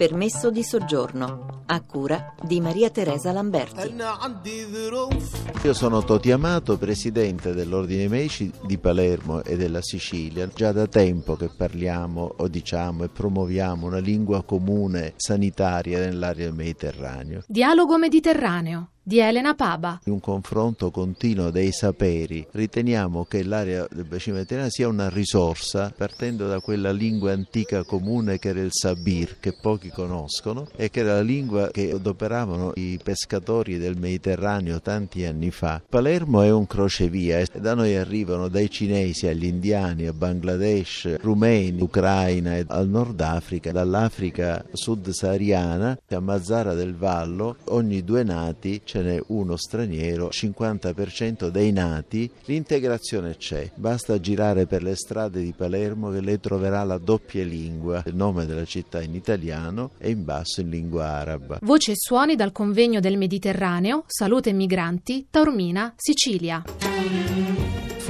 Permesso di soggiorno a cura di Maria Teresa Lamberti. Io sono Toti Amato, presidente dell'Ordine Medici di Palermo e della Sicilia. Già da tempo che parliamo o diciamo e promuoviamo una lingua comune sanitaria nell'area del Mediterraneo. Dialogo Mediterraneo di Elena Paba. Un confronto continuo dei saperi riteniamo che l'area del bacino mediterraneo sia una risorsa partendo da quella lingua antica comune che era il sabir, che pochi conoscono e che era la lingua che adoperavano i pescatori del Mediterraneo tanti anni fa. Palermo è un crocevia e da noi arrivano dai cinesi agli indiani, a Bangladesh, rumeni, Ucraina e al Nord Africa, dall'Africa sud-sahariana a Mazzara del Vallo, ogni due nati ce n'è uno straniero, 50% dei nati, l'integrazione c'è, basta girare per le strade di Palermo che lei troverà la doppia lingua, il nome della città in italiano e in basso in lingua araba. Voce e suoni dal convegno del Mediterraneo, Salute e Migranti, Taormina, Sicilia.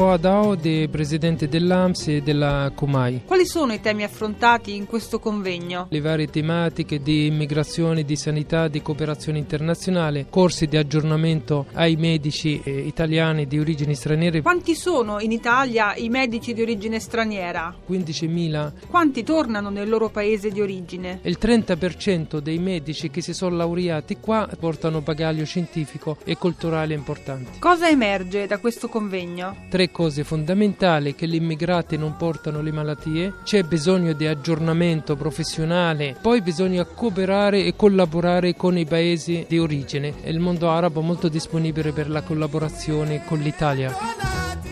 Foadao, de presidente dell'AMS e della Comai. Quali sono i temi affrontati in questo convegno? Le varie tematiche di immigrazione, di sanità, di cooperazione internazionale, corsi di aggiornamento ai medici eh, italiani di origini straniere. Quanti sono in Italia i medici di origine straniera? 15.000. Quanti tornano nel loro paese di origine? Il 30% dei medici che si sono laureati qua portano bagaglio scientifico e culturale importante. Cosa emerge da questo convegno? Tre cose fondamentali che gli immigrati non portano le malattie, c'è bisogno di aggiornamento professionale, poi bisogna cooperare e collaborare con i paesi di origine. Il mondo arabo è molto disponibile per la collaborazione con l'Italia.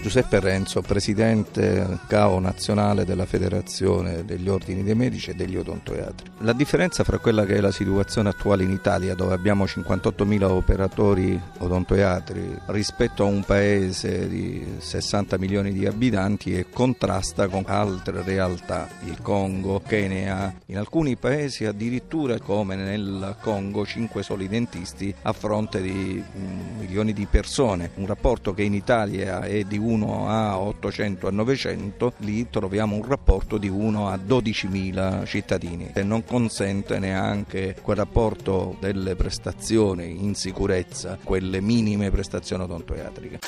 Giuseppe Renzo, presidente CAO nazionale della Federazione degli Ordini dei Medici e degli Odontoiatri. La differenza fra quella che è la situazione attuale in Italia, dove abbiamo 58.000 operatori odontoiatri, rispetto a un paese di 60 milioni di abitanti e contrasta con altre realtà, il Congo, Kenya, in alcuni paesi addirittura come nel Congo 5 soli dentisti a fronte di milioni di persone, un rapporto che in Italia è di 1 a 800 a 900, lì troviamo un rapporto di 1 a 12.000 cittadini e non consente neanche quel rapporto delle prestazioni in sicurezza, quelle minime prestazioni odontoiatriche.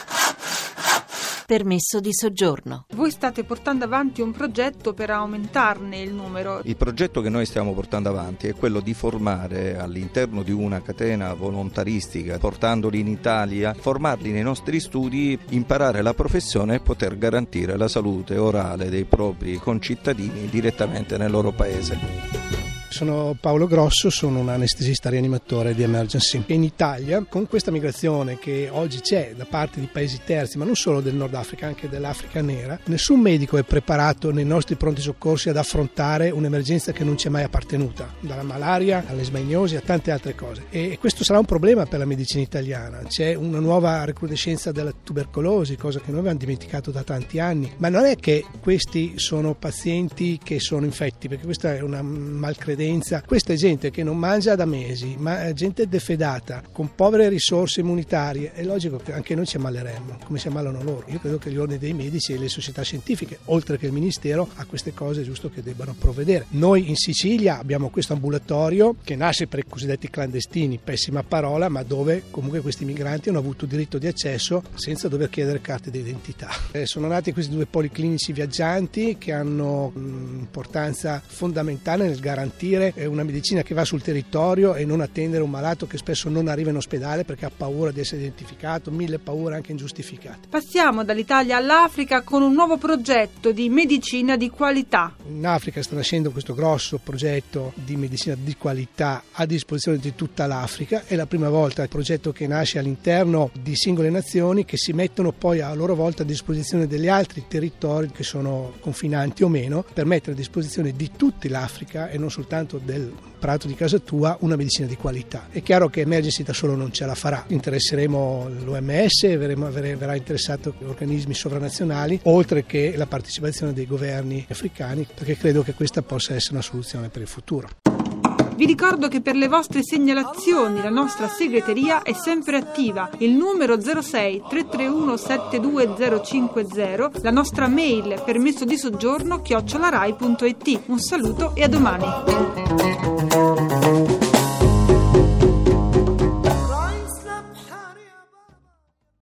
Permesso di soggiorno. Voi state portando avanti un progetto per aumentarne il numero. Il progetto che noi stiamo portando avanti è quello di formare all'interno di una catena volontaristica, portandoli in Italia, formarli nei nostri studi, imparare la professione e poter garantire la salute orale dei propri concittadini direttamente nel loro paese. Sono Paolo Grosso, sono un anestesista rianimatore di emergency. In Italia, con questa migrazione che oggi c'è da parte di paesi terzi, ma non solo del Nord Africa, anche dell'Africa nera, nessun medico è preparato nei nostri pronti soccorsi ad affrontare un'emergenza che non ci è mai appartenuta, dalla malaria all'esmagniosi a tante altre cose. E questo sarà un problema per la medicina italiana. C'è una nuova recrudescenza della tubercolosi, cosa che noi abbiamo dimenticato da tanti anni, ma non è che questi sono pazienti che sono infetti, perché questa è una malcredenza credenza. Questa è gente che non mangia da mesi, ma gente defedata, con povere risorse immunitarie. È logico che anche noi ci ammaleremmo, come si ammalano loro. Io credo che gli ordini dei medici e le società scientifiche, oltre che il Ministero, a queste cose è giusto che debbano provvedere. Noi in Sicilia abbiamo questo ambulatorio che nasce per i cosiddetti clandestini, pessima parola, ma dove comunque questi migranti hanno avuto diritto di accesso senza dover chiedere carte d'identità. Eh, sono nati questi due policlinici viaggianti che hanno un'importanza fondamentale nel garantire garantire una medicina che va sul territorio e non attendere un malato che spesso non arriva in ospedale perché ha paura di essere identificato, mille paure anche ingiustificate. Passiamo dall'Italia all'Africa con un nuovo progetto di medicina di qualità. In Africa sta nascendo questo grosso progetto di medicina di qualità a disposizione di tutta l'Africa. È la prima volta il progetto che nasce all'interno di singole nazioni che si mettono poi a loro volta a disposizione degli altri territori che sono confinanti o meno per mettere a disposizione di tutta l'Africa e non soltanto soltanto del prato di casa tua una medicina di qualità. È chiaro che Emergency da solo non ce la farà, interesseremo l'OMS, verremo, verrà interessato organismi sovranazionali, oltre che la partecipazione dei governi africani, perché credo che questa possa essere una soluzione per il futuro. Vi ricordo che per le vostre segnalazioni la nostra segreteria è sempre attiva. Il numero 06 331 72050, la nostra mail permesso di soggiorno chiocciolarai.it. Un saluto e a domani.